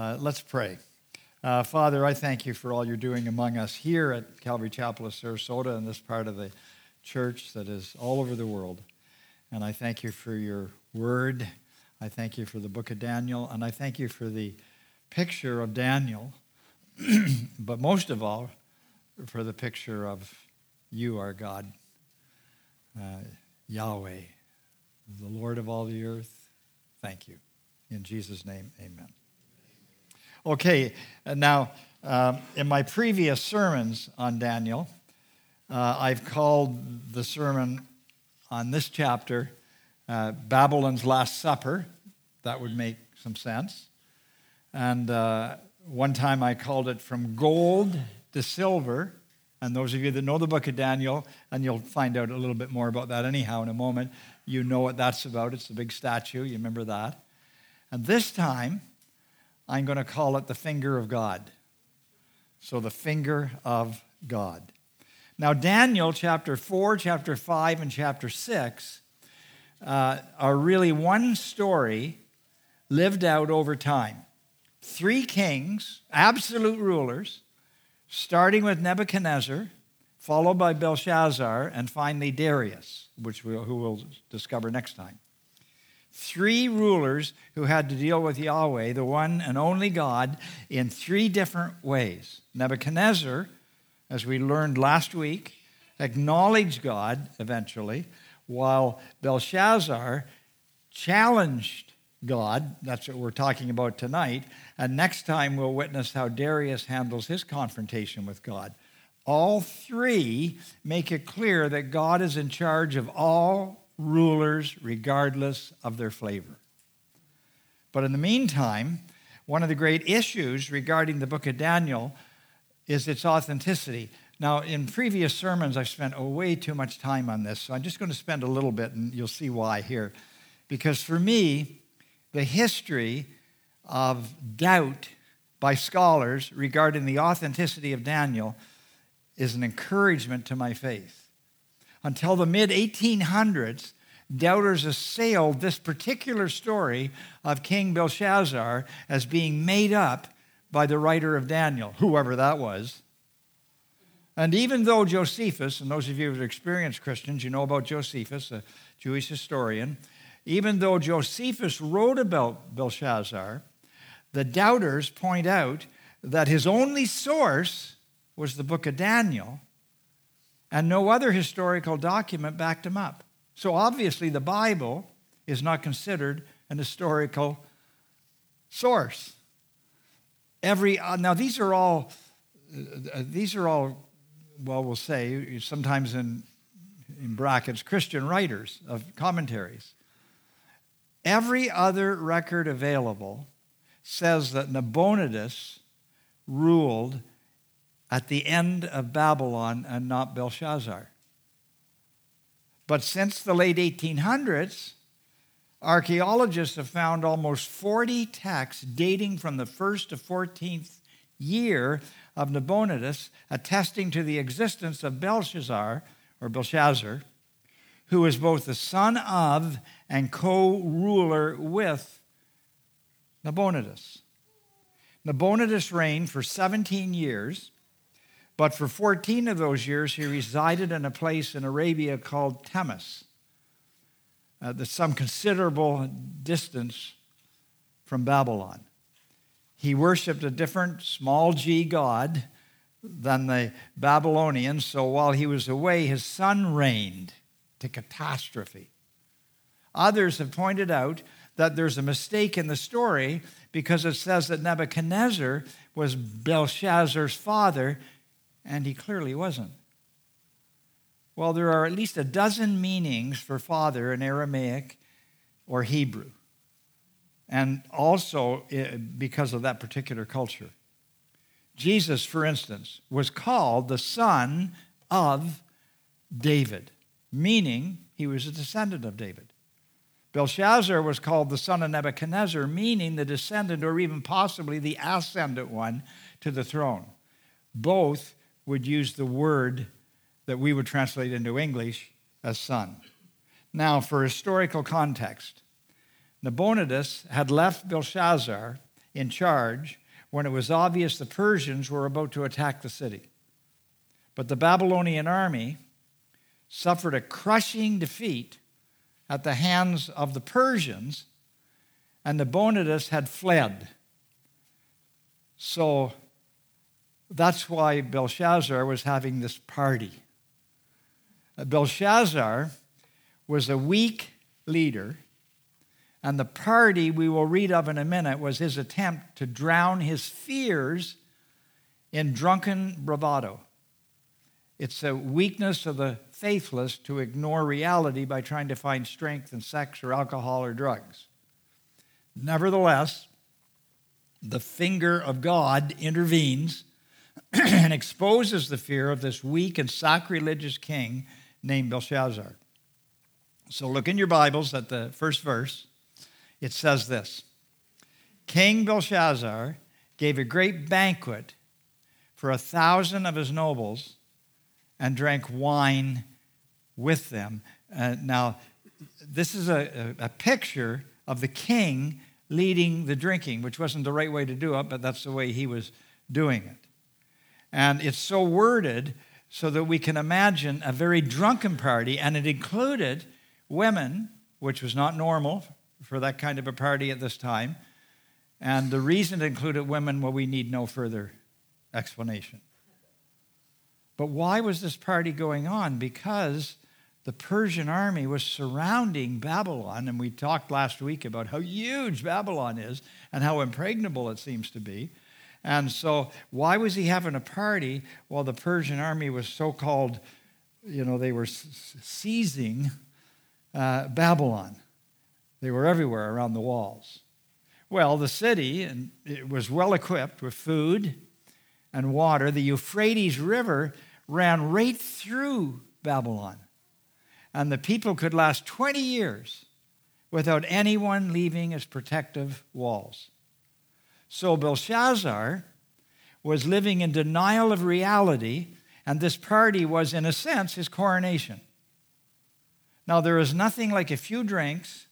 Uh, let's pray. Uh, Father, I thank you for all you're doing among us here at Calvary Chapel of Sarasota and this part of the church that is all over the world. And I thank you for your word. I thank you for the book of Daniel. And I thank you for the picture of Daniel. but most of all, for the picture of you, our God, uh, Yahweh, the Lord of all the earth. Thank you. In Jesus' name, amen. Okay, now, um, in my previous sermons on Daniel, uh, I've called the sermon on this chapter uh, Babylon's Last Supper. That would make some sense. And uh, one time I called it From Gold to Silver. And those of you that know the book of Daniel, and you'll find out a little bit more about that anyhow in a moment, you know what that's about. It's the big statue. You remember that? And this time, I'm going to call it the finger of God. So, the finger of God. Now, Daniel chapter 4, chapter 5, and chapter 6 uh, are really one story lived out over time. Three kings, absolute rulers, starting with Nebuchadnezzar, followed by Belshazzar, and finally Darius, which we'll, who we'll discover next time three rulers who had to deal with Yahweh, the one and only God, in three different ways. Nebuchadnezzar, as we learned last week, acknowledged God eventually, while Belshazzar challenged God. That's what we're talking about tonight. And next time we'll witness how Darius handles his confrontation with God. All three make it clear that God is in charge of all rulers regardless of their flavor. But in the meantime, one of the great issues regarding the book of Daniel is its authenticity. Now, in previous sermons, I've spent way too much time on this, so I'm just going to spend a little bit, and you'll see why here. Because for me, the history of doubt by scholars regarding the authenticity of Daniel is an encouragement to my faith. Until the mid 1800s, doubters assailed this particular story of King Belshazzar as being made up by the writer of Daniel, whoever that was. And even though Josephus, and those of you who are experienced Christians, you know about Josephus, a Jewish historian, even though Josephus wrote about Belshazzar, the doubters point out that his only source was the book of Daniel and no other historical document backed him up. So obviously, the Bible is not considered an historical source. Every uh, now these are all uh, these are all well we'll say sometimes in in brackets Christian writers of commentaries. Every other record available says that Nabonidus ruled at the end of Babylon and not Belshazzar. But since the late 1800s, archaeologists have found almost 40 texts dating from the 1st to 14th year of Nabonidus attesting to the existence of Belshazzar or Belshazzar, who is both the son of and co ruler with Nabonidus. Nabonidus reigned for 17 years but for 14 of those years, he resided in a place in Arabia called Temis, uh, that's some considerable distance from Babylon. He worshiped a different small g god than the Babylonians, so while he was away, his son reigned to catastrophe. Others have pointed out that there's a mistake in the story because it says that Nebuchadnezzar was Belshazzar's father and he clearly wasn't. Well, there are at least a dozen meanings for father in Aramaic or Hebrew, and also eh, because of that particular culture. Jesus, for instance, was called the son of David, meaning he was a descendant of David. Belshazzar was called the son of Nebuchadnezzar, meaning the descendant or even possibly the ascendant one to the throne. Both would use the word that we would translate into English as son. Now, for historical context, Nabonidus had left Belshazzar in charge when it was obvious the Persians were about to attack the city. But the Babylonian army suffered a crushing defeat at the hands of the Persians, and Nabonidus had fled. So that's why Belshazzar was having this party. Uh, Belshazzar was a weak leader, and the party we will read of in a minute was his attempt to drown his fears in drunken bravado. It's a weakness of the faithless to ignore reality by trying to find strength in sex or alcohol or drugs. Nevertheless, the finger of God intervenes and exposes the fear of this weak and sacrilegious king named Belshazzar. So look in your Bibles at the first verse. It says this King Belshazzar gave a great banquet for a thousand of his nobles and drank wine with them. Uh, now, this is a, a, a picture of the king leading the drinking, which wasn't the right way to do it, but that's the way he was doing it. And it's so worded so that we can imagine a very drunken party, and it included women, which was not normal for that kind of a party at this time. And the reason it included women, well, we need no further explanation. But why was this party going on? Because the Persian army was surrounding Babylon, and we talked last week about how huge Babylon is and how impregnable it seems to be. And so, why was he having a party while the Persian army was so called, you know, they were seizing uh, Babylon? They were everywhere around the walls. Well, the city and it was well equipped with food and water. The Euphrates River ran right through Babylon. And the people could last 20 years without anyone leaving its protective walls. So Belshazzar was living in denial of reality, and this party was, in a sense, his coronation. Now, there is nothing like a few drinks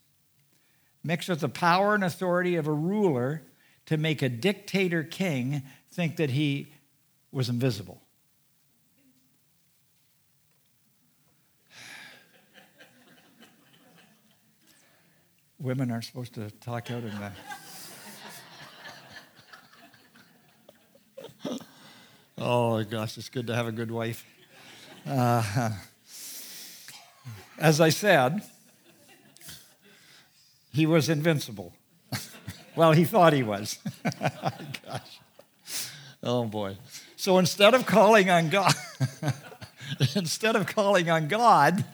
mixed with the power and authority of a ruler to make a dictator king think that he was invisible. Women aren't supposed to talk out in the. Oh gosh, it's good to have a good wife. Uh, as I said, he was invincible. well, he thought he was. gosh. Oh boy. So instead of calling on God, instead of calling on God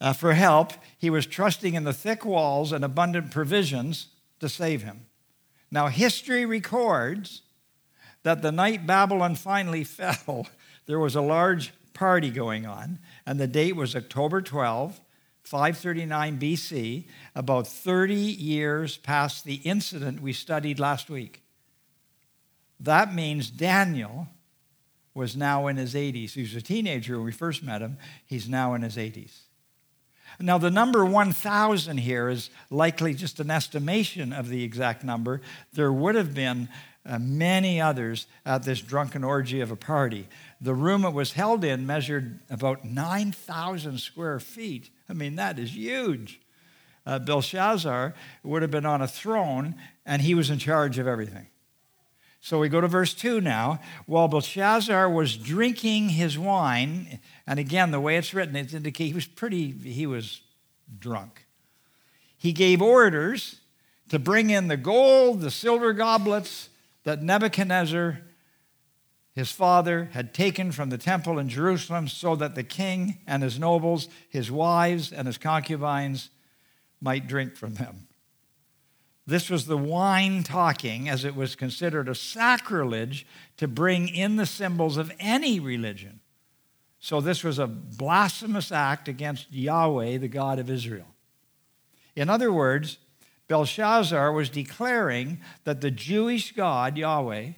uh, for help, he was trusting in the thick walls and abundant provisions to save him. Now, history records that the night Babylon finally fell, there was a large party going on, and the date was October 12, 539 BC, about 30 years past the incident we studied last week. That means Daniel was now in his 80s. He was a teenager when we first met him. He's now in his 80s. Now, the number 1,000 here is likely just an estimation of the exact number. There would have been uh, many others at this drunken orgy of a party. The room it was held in measured about 9,000 square feet. I mean, that is huge. Uh, Belshazzar would have been on a throne, and he was in charge of everything. So we go to verse 2 now. While Belshazzar was drinking his wine, and again, the way it's written, it indicates he was pretty, he was drunk. He gave orders to bring in the gold, the silver goblets that Nebuchadnezzar, his father, had taken from the temple in Jerusalem so that the king and his nobles, his wives, and his concubines might drink from them. This was the wine talking, as it was considered a sacrilege to bring in the symbols of any religion. So, this was a blasphemous act against Yahweh, the God of Israel. In other words, Belshazzar was declaring that the Jewish God, Yahweh,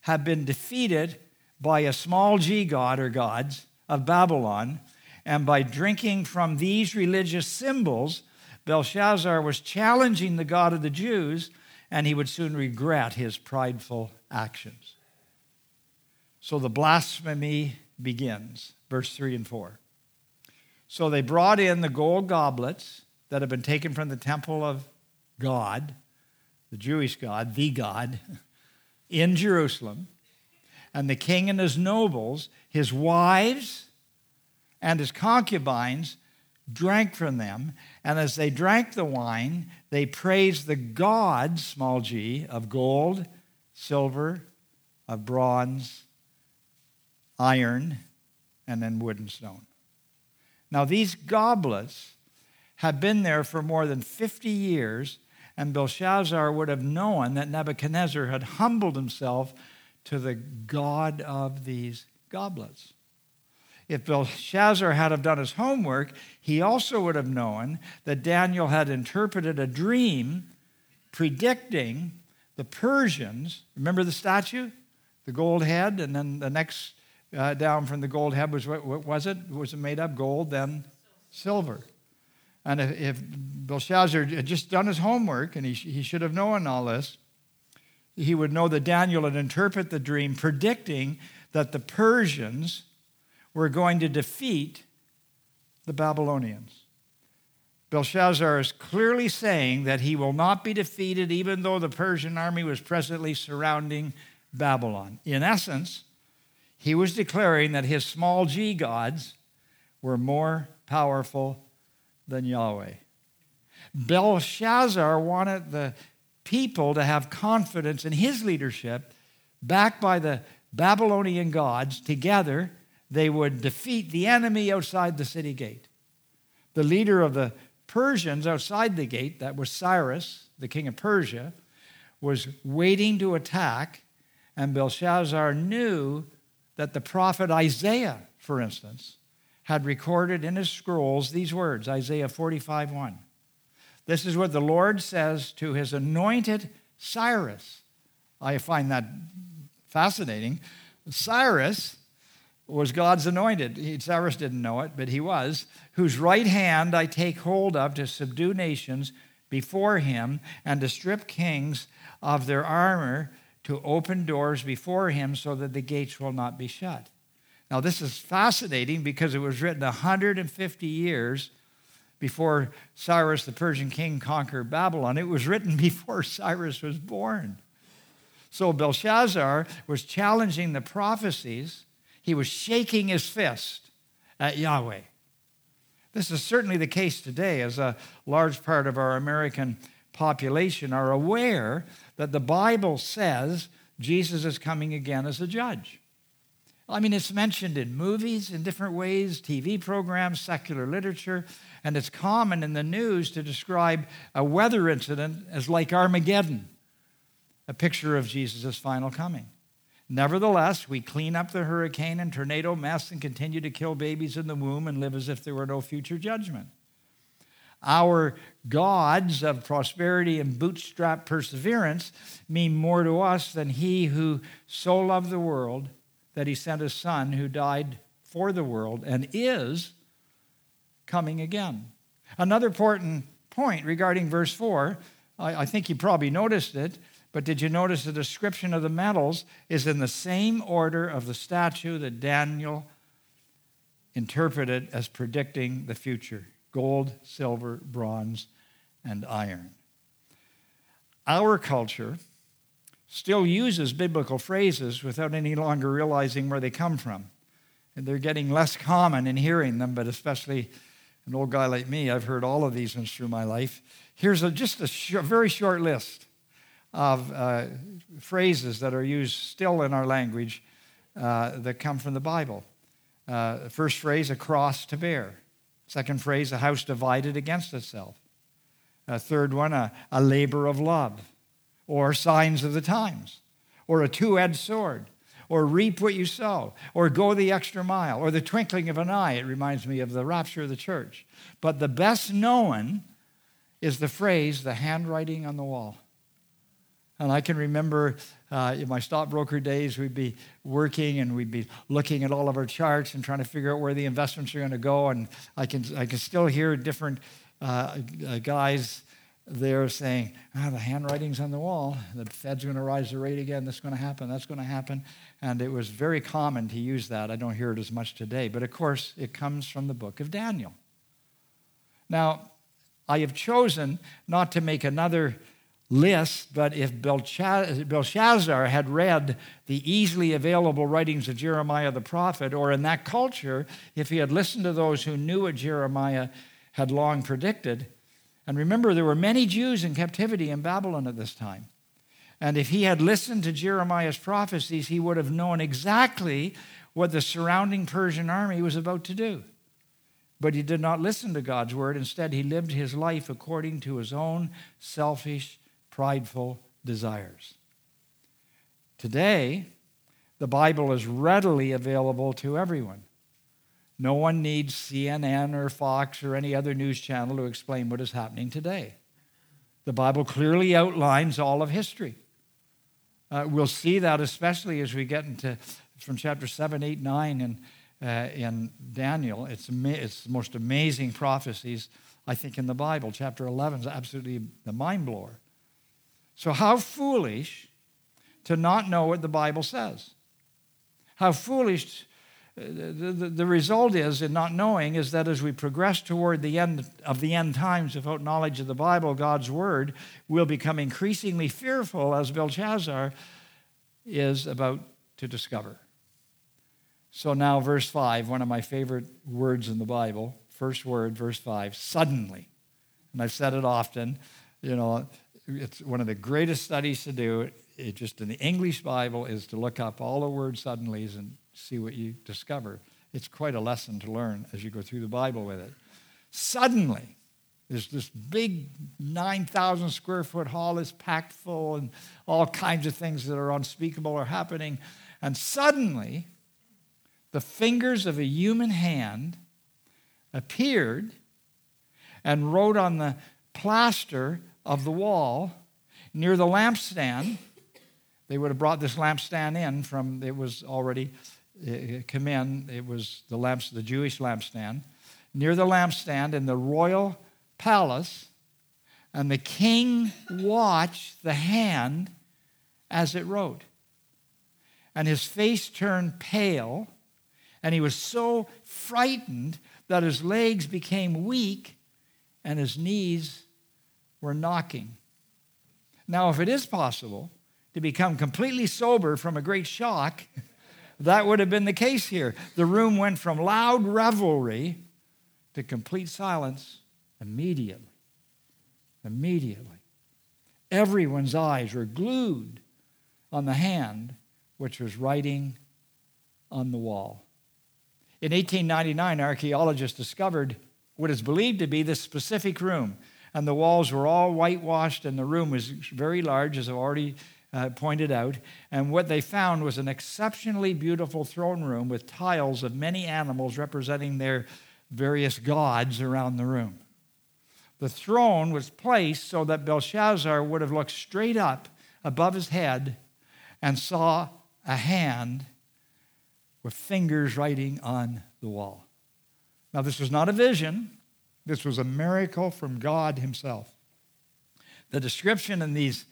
had been defeated by a small g god or gods of Babylon, and by drinking from these religious symbols, Belshazzar was challenging the God of the Jews and he would soon regret his prideful actions. So the blasphemy begins, verse 3 and 4. So they brought in the gold goblets that had been taken from the temple of God, the Jewish God, the God, in Jerusalem. And the king and his nobles, his wives, and his concubines drank from them. And as they drank the wine, they praised the God, small g, of gold, silver, of bronze, iron, and then wood and stone. Now, these goblets have been there for more than 50 years, and Belshazzar would have known that Nebuchadnezzar had humbled himself to the God of these goblets. If Belshazzar had have done his homework, he also would have known that Daniel had interpreted a dream predicting the Persians. Remember the statue? The gold head, and then the next uh, down from the gold head was what, what, was it? Was it made of gold, then silver? And if, if Belshazzar had just done his homework, and he, he should have known all this, he would know that Daniel had interpreted the dream, predicting that the Persians were going to defeat the Babylonians. Belshazzar is clearly saying that he will not be defeated even though the Persian army was presently surrounding Babylon. In essence, he was declaring that his small g gods were more powerful than Yahweh. Belshazzar wanted the people to have confidence in his leadership, backed by the Babylonian gods together they would defeat the enemy outside the city gate. The leader of the Persians outside the gate, that was Cyrus, the king of Persia, was waiting to attack, and Belshazzar knew that the prophet Isaiah, for instance, had recorded in his scrolls these words Isaiah 45 1. This is what the Lord says to his anointed Cyrus. I find that fascinating. Cyrus was God's anointed. Cyrus didn't know it, but he was. Whose right hand I take hold of to subdue nations before him and to strip kings of their armor, to open doors before him so that the gates will not be shut. Now, this is fascinating because it was written 150 years before Cyrus the Persian king conquered Babylon. It was written before Cyrus was born. So Belshazzar was challenging the prophecies he was shaking his fist at Yahweh. This is certainly the case today, as a large part of our American population are aware that the Bible says Jesus is coming again as a judge. I mean, it's mentioned in movies in different ways, TV programs, secular literature, and it's common in the news to describe a weather incident as like Armageddon, a picture of Jesus' final coming. Nevertheless, we clean up the hurricane and tornado mess and continue to kill babies in the womb and live as if there were no future judgment. Our gods of prosperity and bootstrap perseverance mean more to us than he who so loved the world that he sent his son who died for the world and is coming again. Another important point regarding verse 4, I, I think you probably noticed it, but did you notice the description of the metals is in the same order of the statue that Daniel interpreted as predicting the future gold, silver, bronze, and iron. Our culture still uses biblical phrases without any longer realizing where they come from. And they're getting less common in hearing them, but especially an old guy like me, I've heard all of these ones through my life. Here's a, just a sh- very short list of uh, phrases that are used still in our language uh, that come from the Bible. Uh, first phrase, a cross to bear. Second phrase, a house divided against itself. A third one, a, a labor of love, or signs of the times, or a two edged sword, or reap what you sow, or go the extra mile, or the twinkling of an eye. It reminds me of the rapture of the church. But the best known is the phrase, the handwriting on the wall. And I can remember uh, in my stockbroker days, we'd be working and we'd be looking at all of our charts and trying to figure out where the investments are going to go. And I can, I can still hear different uh, uh, guys they're saying, ah, the handwriting's on the wall. The Fed's going to rise the rate again. This is going to happen. That's going to happen. And it was very common to use that. I don't hear it as much today. But of course, it comes from the book of Daniel. Now, I have chosen not to make another list, but if Belshazzar had read the easily available writings of Jeremiah the prophet, or in that culture, if he had listened to those who knew what Jeremiah had long predicted, and remember, there were many Jews in captivity in Babylon at this time. And if he had listened to Jeremiah's prophecies, he would have known exactly what the surrounding Persian army was about to do. But he did not listen to God's word. Instead, he lived his life according to his own selfish, prideful desires. Today, the Bible is readily available to everyone. No one needs CNN or Fox or any other news channel to explain what is happening today. The Bible clearly outlines all of history. Uh, we'll see that especially as we get into from chapter 7, 8, 9 and uh, in Daniel. It's, it's the most amazing prophecies, I think, in the Bible. Chapter 11 is absolutely the mind blower. So, how foolish to not know what the Bible says. How foolish the, the, the, result is in not knowing is that as we progress toward the end of the end times without knowledge of the Bible, God's word, we'll become increasingly fearful as Belshazzar is about to discover. So now, verse 5, one of my favorite words in the Bible, first word, verse 5, suddenly. And I've said it often, you know, it's one of the greatest studies to do. It just in the English Bible is to look up all the word suddenlies and see what you discover. It's quite a lesson to learn as you go through the Bible with it. Suddenly, there's this big 9,000 square foot hall is packed full, and all kinds of things that are unspeakable are happening. And suddenly, the fingers of a human hand appeared and wrote on the plaster of the wall near the lampstand. They would have brought this lampstand in from, it was already Uh, uh, come in. It was the lamps, the Jewish lampstand. Near the lampstand in the royal palace, and the king watched the hand as it wrote. And his face turned pale, and he was so frightened that his legs became weak and his knees were knocking. Now, if it is possible to become completely sober from a great shock, that would have been the case here. The room went from loud revelry to complete silence immediately. Immediately. Everyone's eyes were glued on the hand which was writing on the wall. In 1899, archaeologists discovered what is believed to be this specific room, and the walls were all whitewashed, and the room was very large, as I've already uh, pointed out. And what they found was an exceptionally beautiful throne room with tiles of many animals representing their various gods around the room. The throne was placed so that Belshazzar would have looked straight up above his head and saw a hand with fingers writing on the wall. Now, this was not a vision, this was a miracle from God Himself. The description in these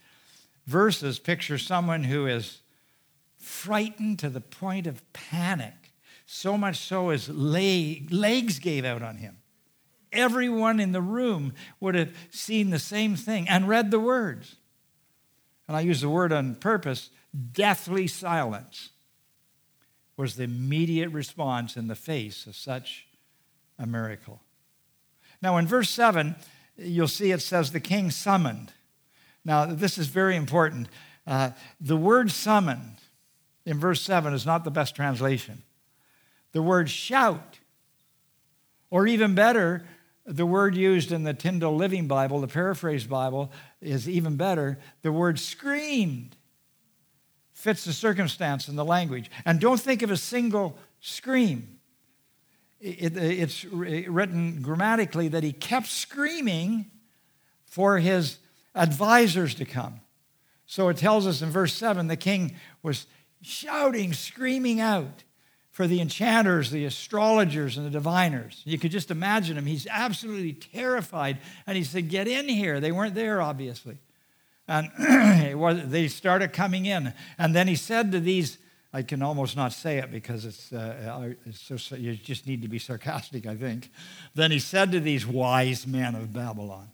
verses picture someone who is frightened to the point of panic, so much so his leg, legs gave out on him. Everyone in the room would have seen the same thing and read the words. And I use the word on purpose deathly silence was the immediate response in the face of such a miracle. Now, in verse 7, you'll see it says, The king summoned. Now, this is very important. Uh, the word summoned in verse 7 is not the best translation. The word shout, or even better, the word used in the Tyndale Living Bible, the paraphrase Bible, is even better. The word screamed fits the circumstance and the language. And don't think of a single scream. It, it's written grammatically that he kept screaming for his advisors to come. So it tells us in verse 7 the king was shouting, screaming out for the enchanters, the astrologers, and the diviners. You could just imagine him. He's absolutely terrified. And he said, Get in here. They weren't there, obviously. And was, they started coming in. And then he said to these, I can almost not say it because it's, uh, it's so, you just need to be sarcastic, I think. Then he said to these wise men of Babylon,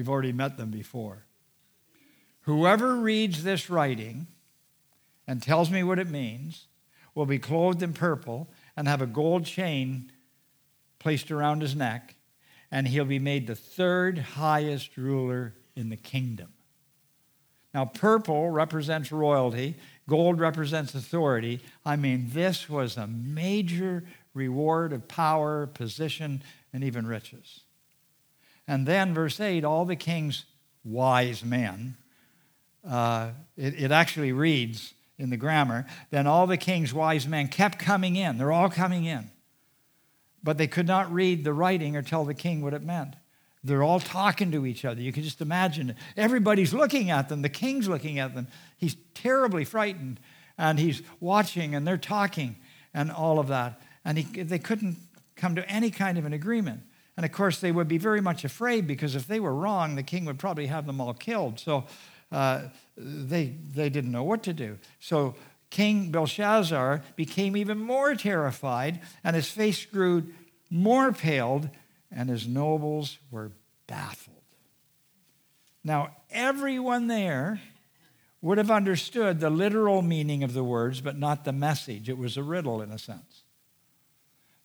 we've already met them before, whoever reads this writing and tells me what it means will be clothed in purple and have a gold chain placed around his neck, and he'll be made the third highest ruler in the kingdom. Now, purple represents royalty, gold represents authority. I mean, this was a major reward of power, position, and even riches. And then, verse 8 all the king's wise men, uh, it, it actually reads in the grammar, then all the king's wise men kept coming in. They're all coming in. But they could not read the writing or tell the king what it meant. They're all talking to each other. You can just imagine. It. Everybody's looking at them. The king's looking at them. He's terribly frightened. And he's watching and they're talking and all of that. And he, they couldn't come to any kind of an agreement. And of course, they would be very much afraid because if they were wrong, the king would probably have them all killed. So uh, they, they didn't know what to do. So King Belshazzar became even more terrified, and his face grew more paled and his nobles were baffled. Now, everyone there would have understood the literal meaning of the words, but not the message. It was a riddle in a sense.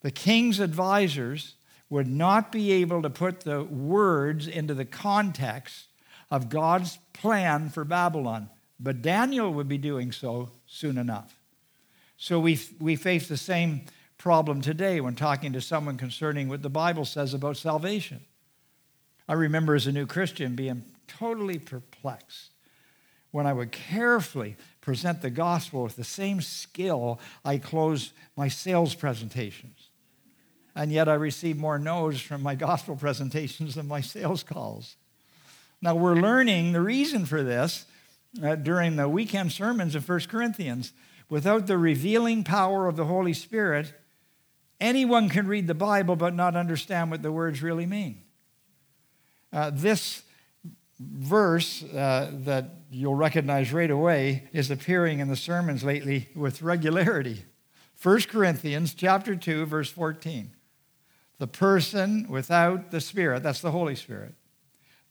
The king's advisors would not be able to put the words into the context of God's plan for Babylon, but Daniel would be doing so soon enough. So we, we face the same problem today when talking to someone concerning what the Bible says about salvation. I remember as a new Christian being totally perplexed when I would carefully present the gospel with the same skill I close my sales presentations. And yet I receive more no's from my gospel presentations than my sales calls. Now we're learning the reason for this uh, during the weekend sermons of 1 Corinthians. Without the revealing power of the Holy Spirit, Anyone can read the Bible but not understand what the words really mean. Uh, this verse uh, that you'll recognize right away is appearing in the sermons lately with regularity. 1 Corinthians chapter 2 verse 14. The person without the spirit, that's the Holy Spirit,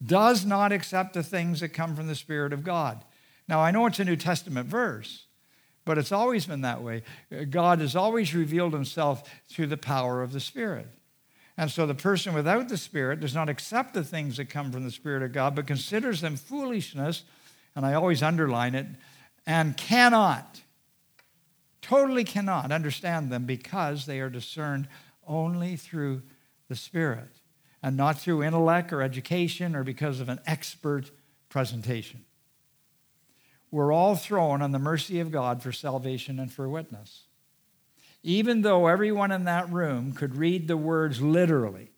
does not accept the things that come from the spirit of God. Now I know it's a New Testament verse, but it's always been that way. God has always revealed himself through the power of the Spirit. And so the person without the Spirit does not accept the things that come from the Spirit of God, but considers them foolishness, and I always underline it, and cannot, totally cannot understand them because they are discerned only through the Spirit and not through intellect or education or because of an expert presentation we're all thrown on the mercy of God for salvation and for witness. Even though everyone in that room could read the words literally,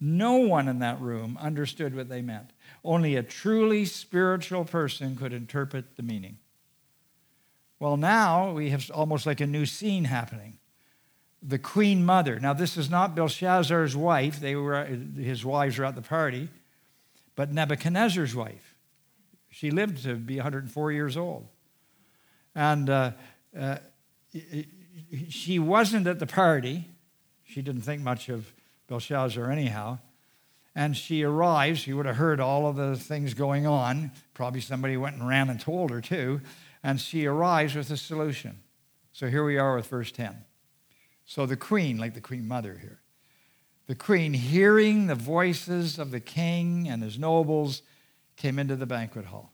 no one in that room understood what they meant. Only a truly spiritual person could interpret the meaning. Well, now we have almost like a new scene happening. The queen mother. Now, this is not Belshazzar's wife. They were, his wives were at the party, but Nebuchadnezzar's wife. She lived to be 104 years old. And uh, uh, she wasn't at the party. She didn't think much of Belshazzar anyhow. And she arrives. She would have heard all of the things going on. Probably somebody went and ran and told her too. And she arrives with a solution. So here we are with verse 10. So the queen, like the queen mother here, the queen, hearing the voices of the king and his nobles, came into the banquet hall.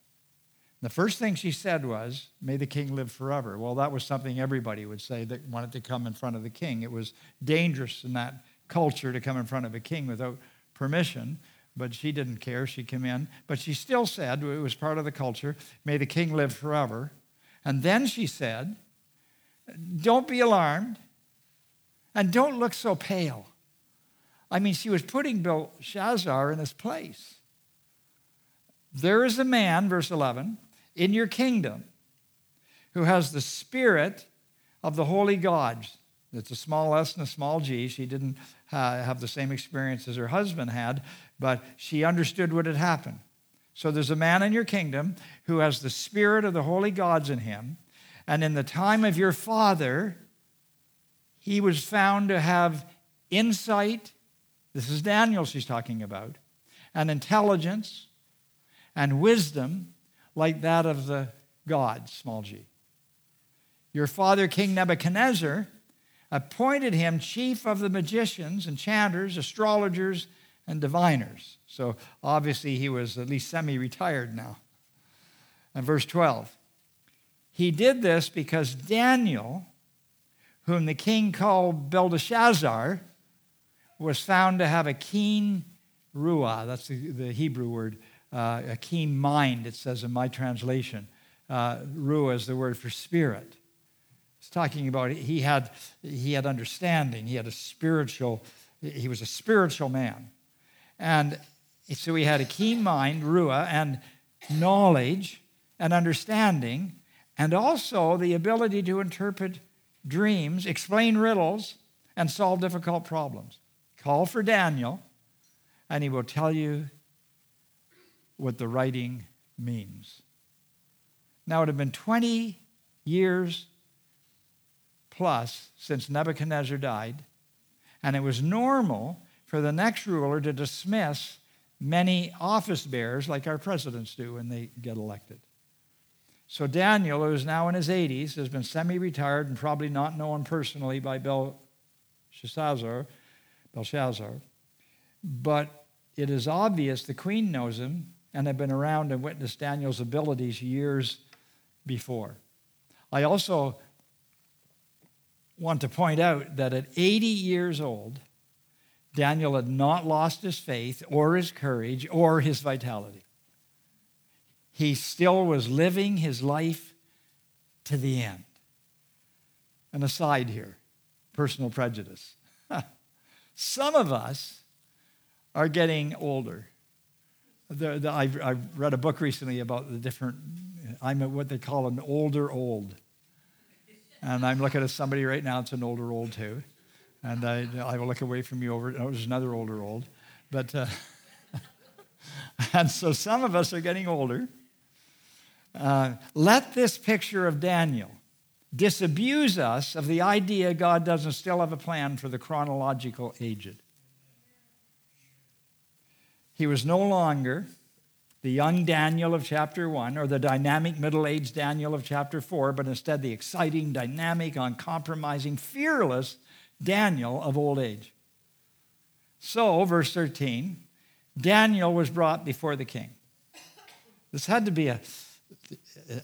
The first thing she said was, May the king live forever. Well, that was something everybody would say that wanted to come in front of the king. It was dangerous in that culture to come in front of a king without permission, but she didn't care. She came in. But she still said, it was part of the culture, May the king live forever. And then she said, Don't be alarmed and don't look so pale. I mean, she was putting Belshazzar in his place. There is a man, verse 11, in your kingdom who has the spirit of the holy gods. It's a small s and a small g. She didn't uh, have the same experience as her husband had, but she understood what had happened. So there's a man in your kingdom who has the spirit of the holy gods in him. And in the time of your father, he was found to have insight. This is Daniel she's talking about, and intelligence and wisdom like that of the gods, small g. Your father, King Nebuchadnezzar, appointed him chief of the magicians, enchanters, astrologers, and diviners. So obviously he was at least semi retired now. And verse 12 He did this because Daniel, whom the king called Belteshazzar, was found to have a keen ruah, that's the, the Hebrew word, uh, a keen mind, it says in my translation. Uh, ruah is the word for spirit. It's talking about he had, he had understanding, he had a spiritual, he was a spiritual man. And so he had a keen mind, ruah, and knowledge and understanding, and also the ability to interpret dreams, explain riddles, and solve difficult problems. Call for Daniel, and he will tell you what the writing means. Now, it had been 20 years plus since Nebuchadnezzar died, and it was normal for the next ruler to dismiss many office bearers like our presidents do when they get elected. So Daniel, who is now in his 80s, has been semi-retired and probably not known personally by Belshazzar, Belshazzar, but it is obvious the queen knows him and have been around and witnessed Daniel's abilities years before. I also want to point out that at 80 years old, Daniel had not lost his faith or his courage or his vitality. He still was living his life to the end. An aside here personal prejudice. Some of us are getting older. The, the, I've, I've read a book recently about the different, I'm what they call an older old. And I'm looking at somebody right now that's an older old too and I, I will look away from you over. Oh, there's another older old, but uh, and so some of us are getting older. Uh, let this picture of Daniel disabuse us of the idea God doesn't still have a plan for the chronological aged. He was no longer the young Daniel of chapter 1 or the dynamic middle aged Daniel of chapter 4, but instead the exciting, dynamic, uncompromising, fearless Daniel of old age. So, verse 13, Daniel was brought before the king. This had to be a,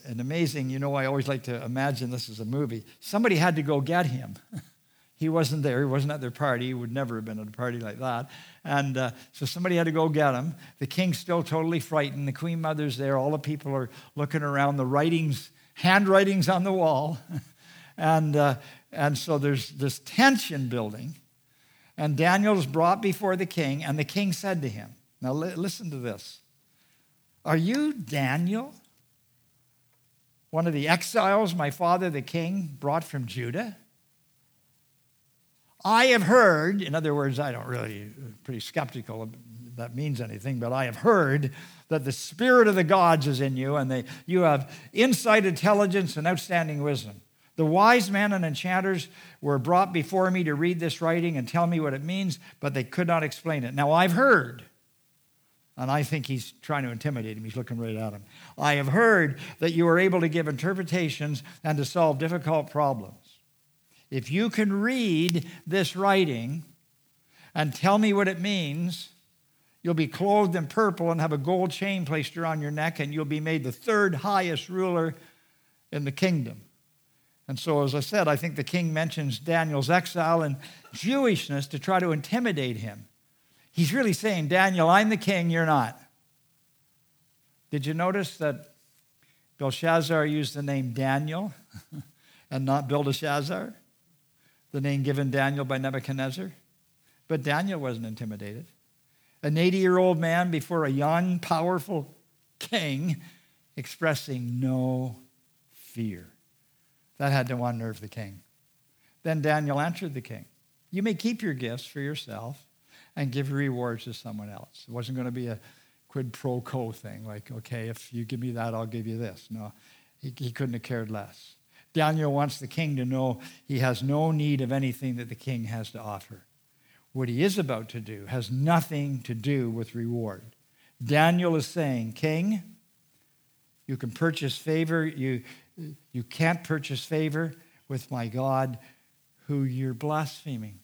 an amazing, you know, I always like to imagine this as a movie. Somebody had to go get him. he wasn't there, he wasn't at their party, he would never have been at a party like that. And uh, so somebody had to go get him. The king's still totally frightened. The queen mother's there. All the people are looking around. The writings, handwritings on the wall. and uh, and so there's this tension building. And Daniel is brought before the king, and the king said to him, Now li- listen to this. Are you Daniel, one of the exiles my father the king brought from Judah? I have heard, in other words, I don't really, uh, pretty skeptical that means anything, but I have heard that the spirit of the gods is in you, and they, you have insight, intelligence, and outstanding wisdom. The wise men and enchanters were brought before me to read this writing and tell me what it means, but they could not explain it. Now I've heard, and I think he's trying to intimidate him. He's looking right at him. I have heard that you are able to give interpretations and to solve difficult problems. If you can read this writing and tell me what it means, you'll be clothed in purple and have a gold chain placed around your neck, and you'll be made the third highest ruler in the kingdom. And so, as I said, I think the king mentions Daniel's exile and Jewishness to try to intimidate him. He's really saying, Daniel, I'm the king, you're not. Did you notice that Belshazzar used the name Daniel and not Belteshazzar, the name given Daniel by Nebuchadnezzar? But Daniel wasn't intimidated. An 80 year old man before a young, powerful king expressing no fear. That had to unnerve the king. Then Daniel answered the king, You may keep your gifts for yourself and give rewards to someone else. It wasn't going to be a quid pro quo thing, like, okay, if you give me that, I'll give you this. No, he, he couldn't have cared less. Daniel wants the king to know he has no need of anything that the king has to offer. What he is about to do has nothing to do with reward. Daniel is saying, King, you can purchase favor. You, you can't purchase favor with my God who you're blaspheming.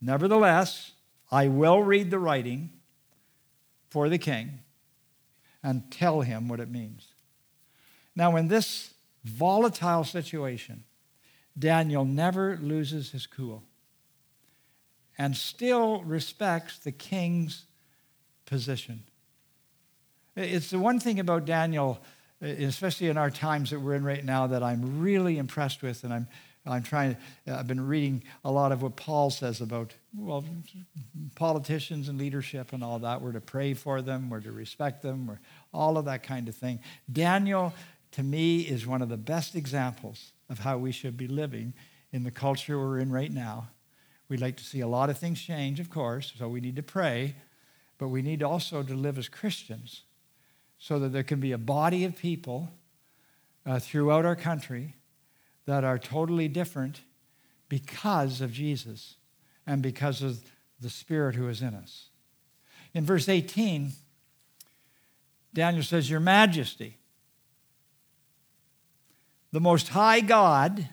Nevertheless, I will read the writing for the king and tell him what it means. Now, in this volatile situation, Daniel never loses his cool and still respects the king's position. It's the one thing about Daniel, especially in our times that we're in right now, that I'm really impressed with, and I'm, I'm trying. I've been reading a lot of what Paul says about well, politicians and leadership and all that. We're to pray for them, we're to respect them, we're all of that kind of thing. Daniel to me, is one of the best examples of how we should be living in the culture we're in right now. We'd like to see a lot of things change, of course, so we need to pray, but we need also to live as Christians so that there can be a body of people uh, throughout our country that are totally different because of Jesus and because of the Spirit who is in us. In verse 18, Daniel says, Your Majesty, the Most High God,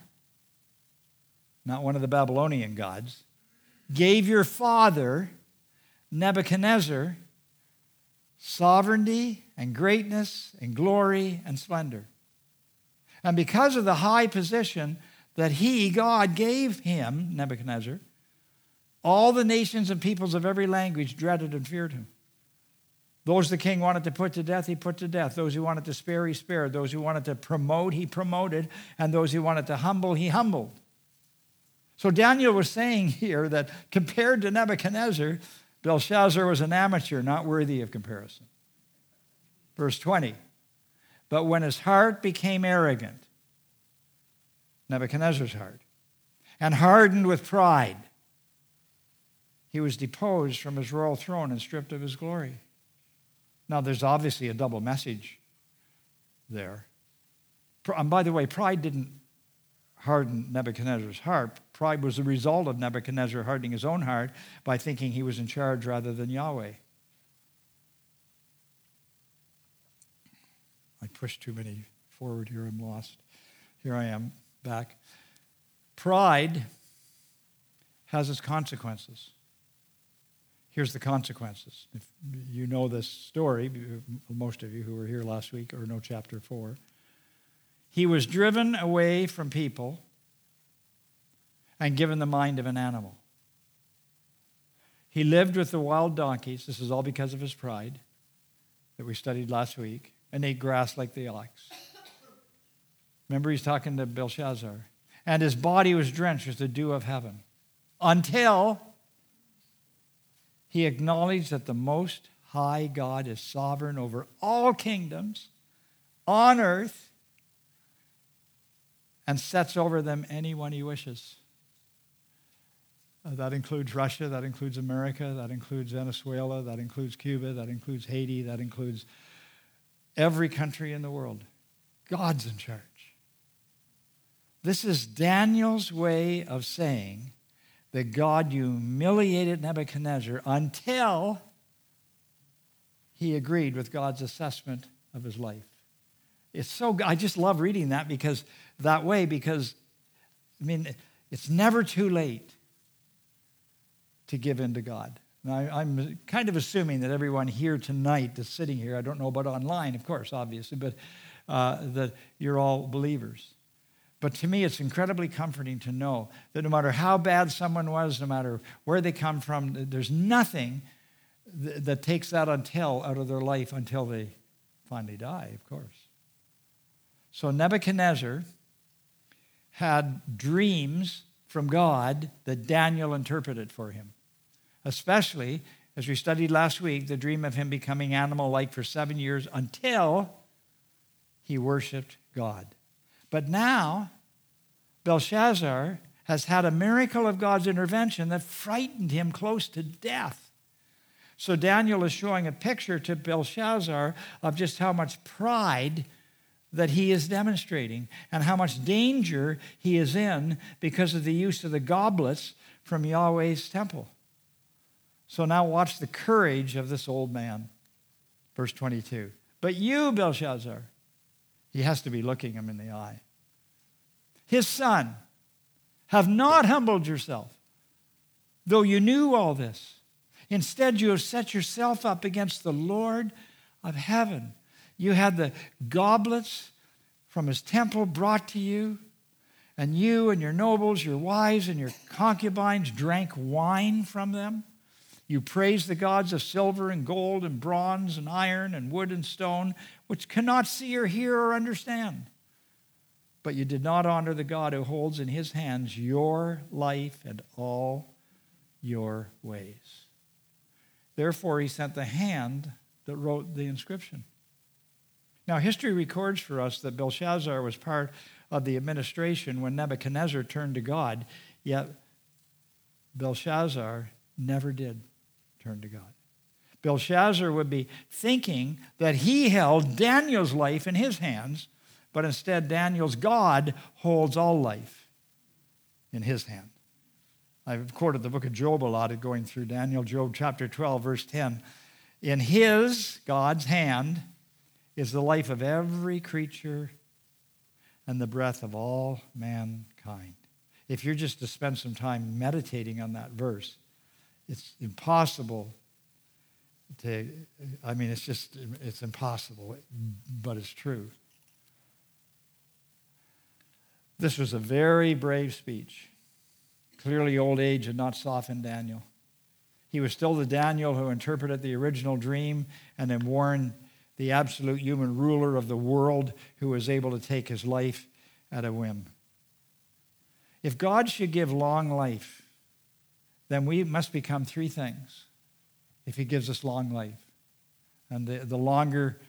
not one of the Babylonian gods, gave your father, Nebuchadnezzar, sovereignty and greatness and glory and splendor. And because of the high position that he, God, gave him, Nebuchadnezzar, all the nations and peoples of every language dreaded and feared him. Those the king wanted to put to death, he put to death. Those he wanted to spare, he spared. Those he wanted to promote, he promoted. And those he wanted to humble, he humbled. So Daniel was saying here that compared to Nebuchadnezzar, Belshazzar was an amateur, not worthy of comparison. Verse 20. But when his heart became arrogant, Nebuchadnezzar's heart, and hardened with pride, he was deposed from his royal throne and stripped of his glory. Now, there's obviously a double message there. And by the way, pride didn't harden Nebuchadnezzar's heart. Pride was the result of Nebuchadnezzar hardening his own heart by thinking he was in charge rather than Yahweh. I pushed too many forward here, I'm lost. Here I am, back. Pride has its consequences. Here's the consequences. If you know this story, most of you who were here last week or know chapter 4. He was driven away from people and given the mind of an animal. He lived with the wild donkeys. This is all because of his pride that we studied last week, and ate grass like the ox. Remember, he's talking to Belshazzar. And his body was drenched with the dew of heaven until he acknowledged that the Most High God is sovereign over all kingdoms on earth and sets over them anyone he wishes. Uh, that includes Russia, that includes America, that includes Venezuela, that includes Cuba, that includes Haiti, that includes every country in the world. God's in charge. This is Daniel's way of saying that God humiliated Nebuchadnezzar until he agreed with God's assessment of his life. It's so I just love reading that because that way because I mean it's never too late to give in to God. Now, I'm kind of assuming that everyone here tonight that's sitting here, I don't know about online, of course, obviously, but uh, that you're all believers. But to me, it's incredibly comforting to know that no matter how bad someone was, no matter where they come from, there's nothing th- that takes that until out of their life until they finally die, of course. So Nebuchadnezzar had dreams from God that Daniel interpreted for him, especially as we studied last week, the dream of him becoming animal like for seven years until he worshiped God. But now, Belshazzar has had a miracle of God's intervention that frightened him close to death. So Daniel is showing a picture to Belshazzar of just how much pride that he is demonstrating and how much danger he is in because of the use of the goblets from Yahweh's temple. So now watch the courage of this old man. Verse 22. But you, Belshazzar, he has to be looking him in the eye. His son, have not humbled yourself, though you knew all this. Instead, you have set yourself up against the Lord of heaven. You had the goblets from his temple brought to you, and you and your nobles, your wives, and your concubines drank wine from them. You praise the gods of silver and gold and bronze and iron and wood and stone, which cannot see or hear or understand. But you did not honor the God who holds in his hands your life and all your ways. Therefore, he sent the hand that wrote the inscription. Now, history records for us that Belshazzar was part of the administration when Nebuchadnezzar turned to God, yet Belshazzar never did turn to God. Belshazzar would be thinking that he held Daniel's life in his hands, but instead, Daniel's God holds all life in his hand. I've quoted the book of Job a lot going through Daniel, Job chapter 12, verse 10. In his, God's hand, is the life of every creature and the breath of all mankind. If you're just to spend some time meditating on that verse, it's impossible to, I mean, it's just, it's impossible, but it's true. This was a very brave speech. Clearly, old age had not softened Daniel. He was still the Daniel who interpreted the original dream and then warned the absolute human ruler of the world who was able to take his life at a whim. If God should give long life, then we must become three things if He gives us long life. And the, the longer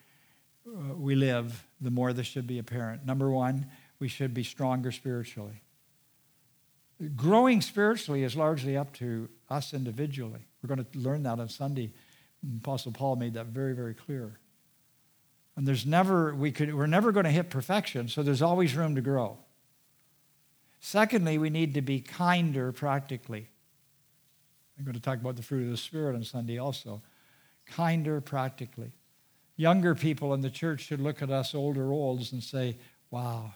uh, we live, the more this should be apparent. Number one, we should be stronger spiritually. Growing spiritually is largely up to us individually. We're going to learn that on Sunday. Apostle Paul made that very, very clear. And there's never, we could, we're never going to hit perfection, so there's always room to grow. Secondly, we need to be kinder practically. I'm going to talk about the fruit of the Spirit on Sunday also. Kinder practically. Younger people in the church should look at us older olds and say, wow,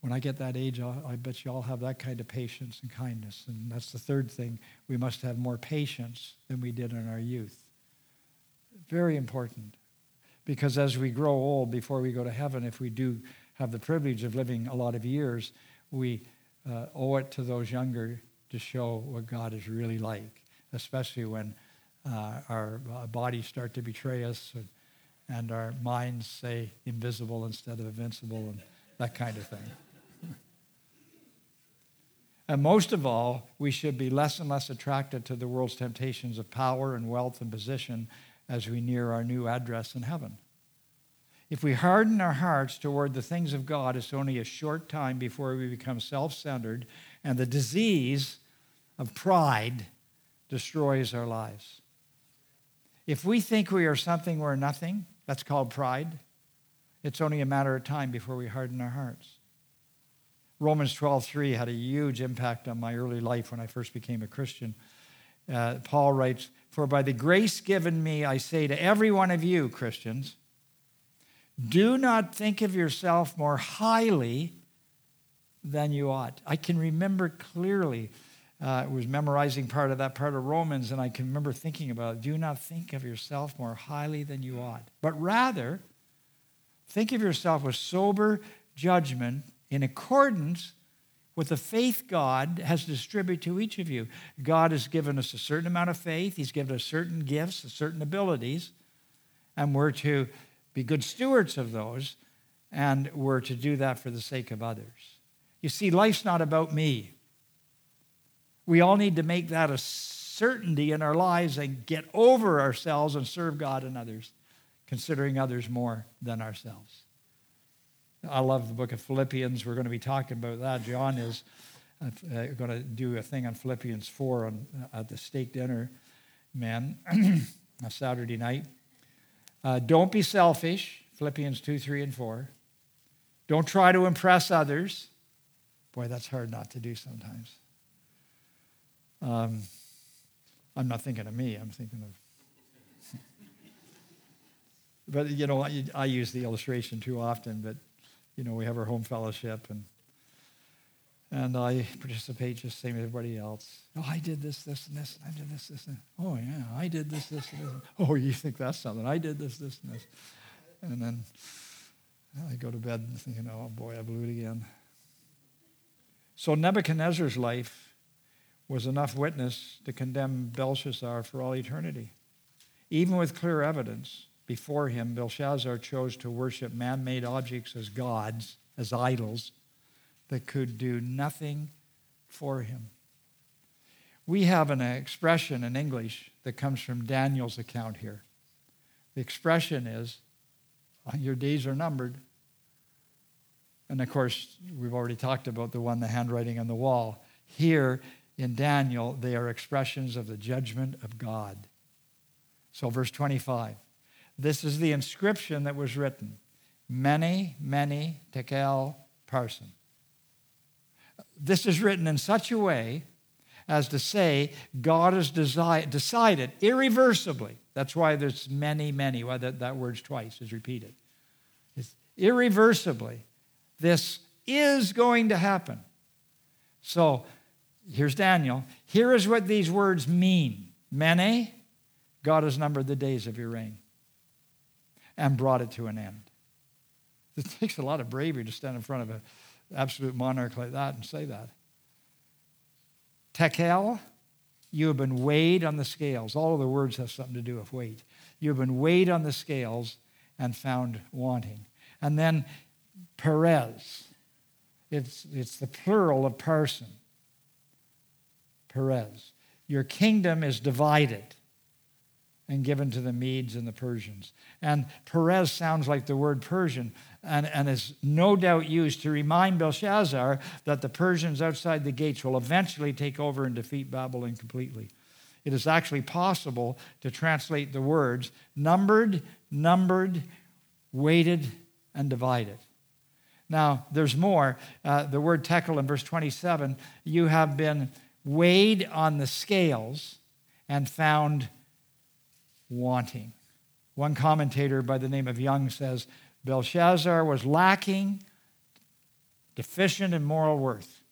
when I get that age, I bet you all have that kind of patience and kindness. And that's the third thing. We must have more patience than we did in our youth. Very important. Because as we grow old before we go to heaven, if we do have the privilege of living a lot of years, we uh, owe it to those younger to show what God is really like, especially when uh, our uh, bodies start to betray us and, and our minds say invisible instead of invincible and that kind of thing. and most of all, we should be less and less attracted to the world's temptations of power and wealth and position as we near our new address in heaven. If we harden our hearts toward the things of God, it's only a short time before we become self centered and the disease of pride destroys our lives. If we think we are something we're nothing, that's called pride. It's only a matter of time before we harden our hearts. Romans 12:3 had a huge impact on my early life when I first became a Christian. Uh, Paul writes, "For by the grace given me, I say to every one of you, Christians, do not think of yourself more highly than you ought. I can remember clearly, uh, was memorizing part of that part of Romans, and I can remember thinking about it. Do not think of yourself more highly than you ought, but rather think of yourself with sober judgment in accordance with the faith God has distributed to each of you. God has given us a certain amount of faith, He's given us certain gifts, certain abilities, and we're to be good stewards of those, and we're to do that for the sake of others. You see, life's not about me. We all need to make that a certainty in our lives and get over ourselves and serve God and others, considering others more than ourselves. I love the book of Philippians. We're going to be talking about that. John is. Going to do a thing on Philippians 4 on, at the steak dinner, man, a Saturday night. Uh, don't be selfish, Philippians 2, 3, and 4. Don't try to impress others. Boy, that's hard not to do sometimes. Um, I'm not thinking of me, I'm thinking of. but, you know, I, I use the illustration too often, but, you know, we have our home fellowship and and I participate just same as everybody else. Oh, I did this, this, and this, and I did this, this, and oh yeah, I did this, this, and this. Oh, you think that's something? I did this, this, and this, and then I go to bed thinking, oh boy, I blew it again. So Nebuchadnezzar's life was enough witness to condemn Belshazzar for all eternity. Even with clear evidence before him, Belshazzar chose to worship man made objects as gods, as idols that could do nothing for him. We have an expression in English that comes from Daniel's account here. The expression is, uh, Your days are numbered. And of course, we've already talked about the one, the handwriting on the wall. Here in Daniel, they are expressions of the judgment of God. So, verse 25 this is the inscription that was written Mene, mene, tekel, parsin. This is written in such a way as to say God has desi- decided irreversibly. That's why there's mene, mene, why that, that word's twice is repeated. It's irreversibly. This is going to happen. So here's Daniel. Here is what these words mean. Mene, God has numbered the days of your reign and brought it to an end. It takes a lot of bravery to stand in front of an absolute monarch like that and say that. Tekel, you have been weighed on the scales. All of the words have something to do with weight. You have been weighed on the scales and found wanting. And then Peres. It's, it's the plural of person. Peres. Your kingdom is divided and given to the Medes and the Persians. And Peres sounds like the word Persian and, and is no doubt used to remind Belshazzar that the Persians outside the gates will eventually take over and defeat Babylon completely. It is actually possible to translate the words numbered, numbered, weighted, and divided. Now, there's more. Uh, the word tekel in verse 27 you have been weighed on the scales and found wanting. One commentator by the name of Young says Belshazzar was lacking, deficient in moral worth.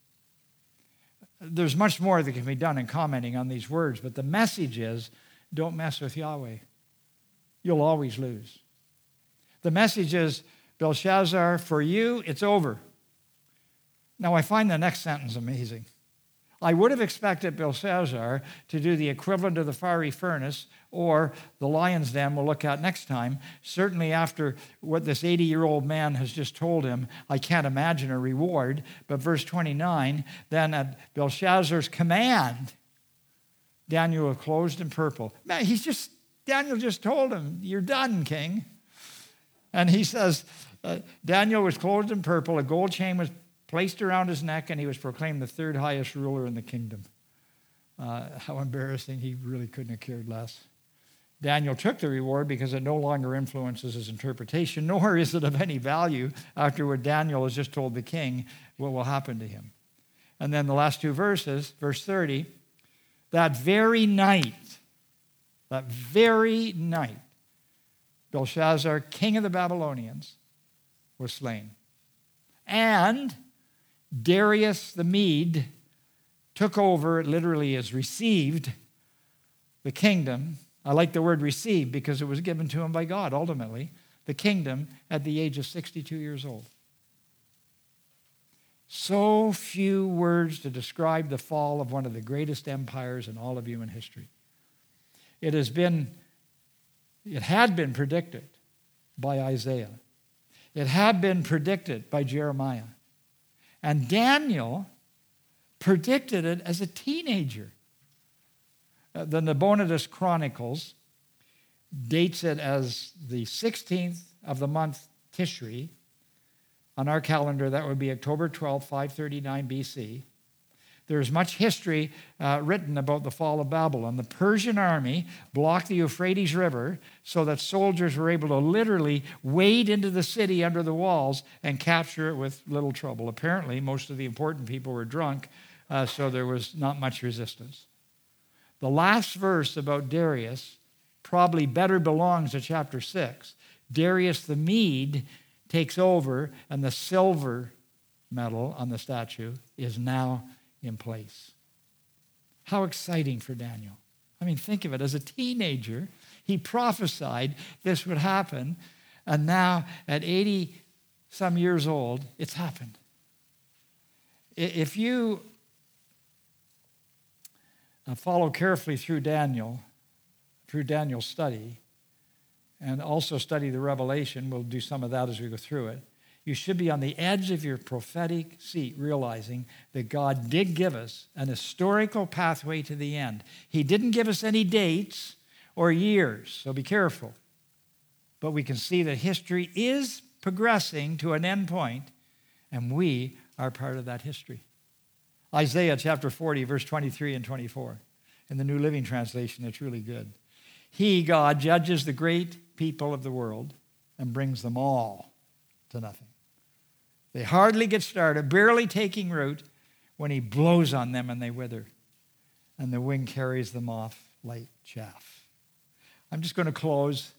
There's much more that can be done in commenting on these words, but the message is don't mess with Yahweh. You'll always lose. The message is Belshazzar, for you, it's over. Now, I find the next sentence amazing. I would have expected Belshazzar to do the equivalent of the fiery furnace or the lion's den we'll look at next time. Certainly, after what this 80 year old man has just told him, I can't imagine a reward. But verse 29 then at Belshazzar's command, Daniel was clothed in purple. Man, he's just, Daniel just told him, You're done, king. And he says, uh, Daniel was clothed in purple, a gold chain was placed around his neck, and he was proclaimed the third highest ruler in the kingdom. Uh, how embarrassing. He really couldn't have cared less. Daniel took the reward because it no longer influences his interpretation, nor is it of any value after what Daniel has just told the king what will happen to him. And then the last two verses, verse 30, that very night, that very night, Belshazzar, king of the Babylonians, was slain. And Darius the Mede took over, it literally is received, the kingdom. I like the word received because it was given to him by God ultimately, the kingdom at the age of 62 years old. So few words to describe the fall of one of the greatest empires in all of human history. It has been, it had been predicted by Isaiah. It had been predicted by Jeremiah. And Daniel predicted it as a teenager. Uh, the Nabonidus Chronicles dates it as the 16th of the month Tishri. On our calendar, that would be October 12, 539 BC. There's much history uh, written about the fall of Babylon. The Persian army blocked the Euphrates River so that soldiers were able to literally wade into the city under the walls and capture it with little trouble. Apparently, most of the important people were drunk, uh, so there was not much resistance. The last verse about Darius probably better belongs to chapter 6. Darius the Mede takes over, and the silver medal on the statue is now in place. How exciting for Daniel. I mean, think of it. As a teenager, he prophesied this would happen, and now at 80 some years old, it's happened. If you uh, follow carefully through Daniel, through Daniel's study, and also study the Revelation, we'll do some of that as we go through it you should be on the edge of your prophetic seat, realizing that God did give us an historical pathway to the end. He didn't give us any dates or years, so be careful. But we can see that history is progressing to an end point, and we are part of that history. Isaiah chapter 40, verse 23 and 24. In the New Living Translation, it's really good. He, God, judges the great people of the world and brings them all to nothing. They hardly get started, barely taking root, when he blows on them and they wither, and the wind carries them off like chaff. I'm just going to close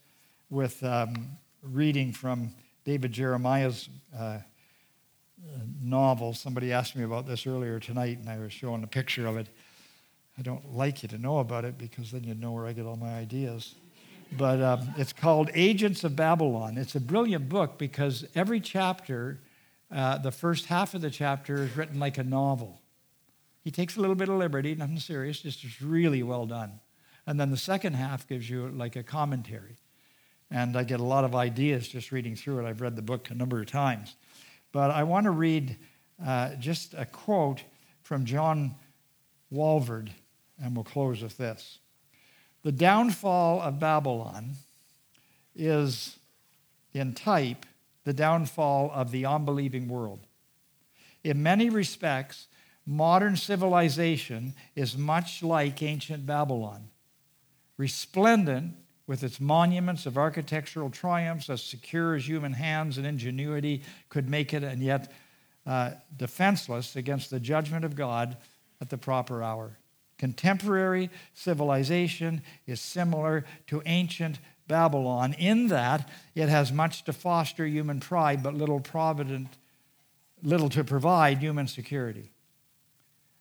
with um, reading from David Jeremiah's uh, novel. Somebody asked me about this earlier tonight, and I was showing a picture of it. I don't like you to know about it because then you'd know where I get all my ideas. But um, it's called Agents of Babylon. It's a brilliant book because every chapter uh, the first half of the chapter is written like a novel. He takes a little bit of liberty, nothing serious, just it's really well done. And then the second half gives you like a commentary. And I get a lot of ideas just reading through it. I've read the book a number of times. But I want to read uh, just a quote from John Walvoord, and we'll close with this. The downfall of Babylon is in type the downfall of the unbelieving world. In many respects, modern civilization is much like ancient Babylon, resplendent with its monuments of architectural triumphs as secure as human hands and ingenuity could make it, and yet uh, defenseless against the judgment of God at the proper hour. Contemporary civilization is similar to ancient Babylon in that it has much to foster human pride, but little provident, little to provide human security.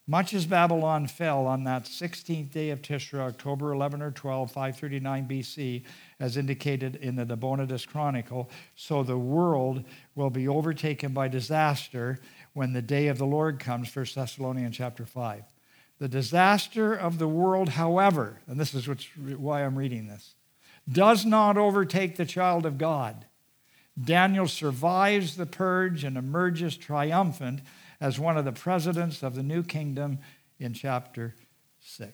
Much as Babylon fell on that 16th day of Tishrei, October 11 or 12, 539 BC, as indicated in the Nabonidus Chronicle, so the world will be overtaken by disaster when the day of the Lord comes, 1 Thessalonians chapter 5. The disaster of the world, however, and this is why I'm reading this, does not overtake the child of God. Daniel survives the purge and emerges triumphant as one of the presidents of the new kingdom in chapter 6.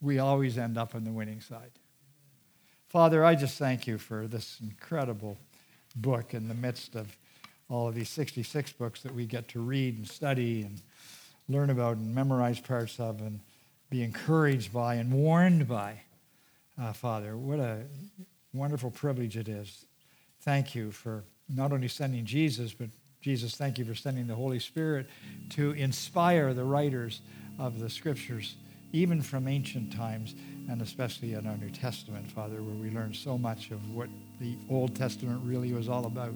We always end up on the winning side. Father, I just thank you for this incredible book in the midst of all of these 66 books that we get to read and study and learn about and memorize parts of and be encouraged by and warned by uh, Father. What a wonderful privilege it is. Thank you for not only sending Jesus, but Jesus, thank you for sending the Holy Spirit to inspire the writers of the scriptures, even from ancient times, and especially in our New Testament, Father, where we learn so much of what the Old Testament really was all about.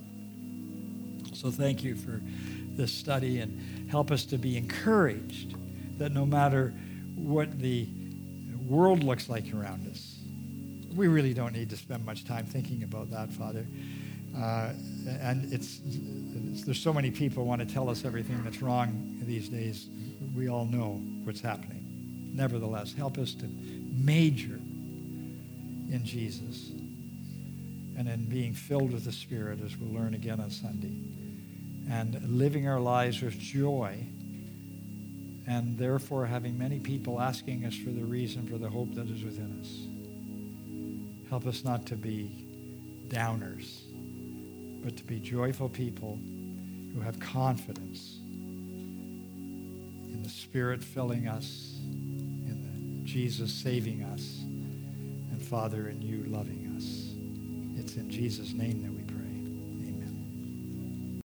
So thank you for this study and help us to be encouraged that no matter what the world looks like around us, we really don't need to spend much time thinking about that, Father. Uh, and it's, it's, there's so many people want to tell us everything that's wrong these days. We all know what's happening. Nevertheless, help us to major in Jesus and in being filled with the Spirit, as we'll learn again on Sunday, and living our lives with joy, and therefore having many people asking us for the reason for the hope that is within us. Help us not to be downers, but to be joyful people who have confidence in the Spirit filling us, in the Jesus saving us, and Father, in you loving us. It's in Jesus' name that we.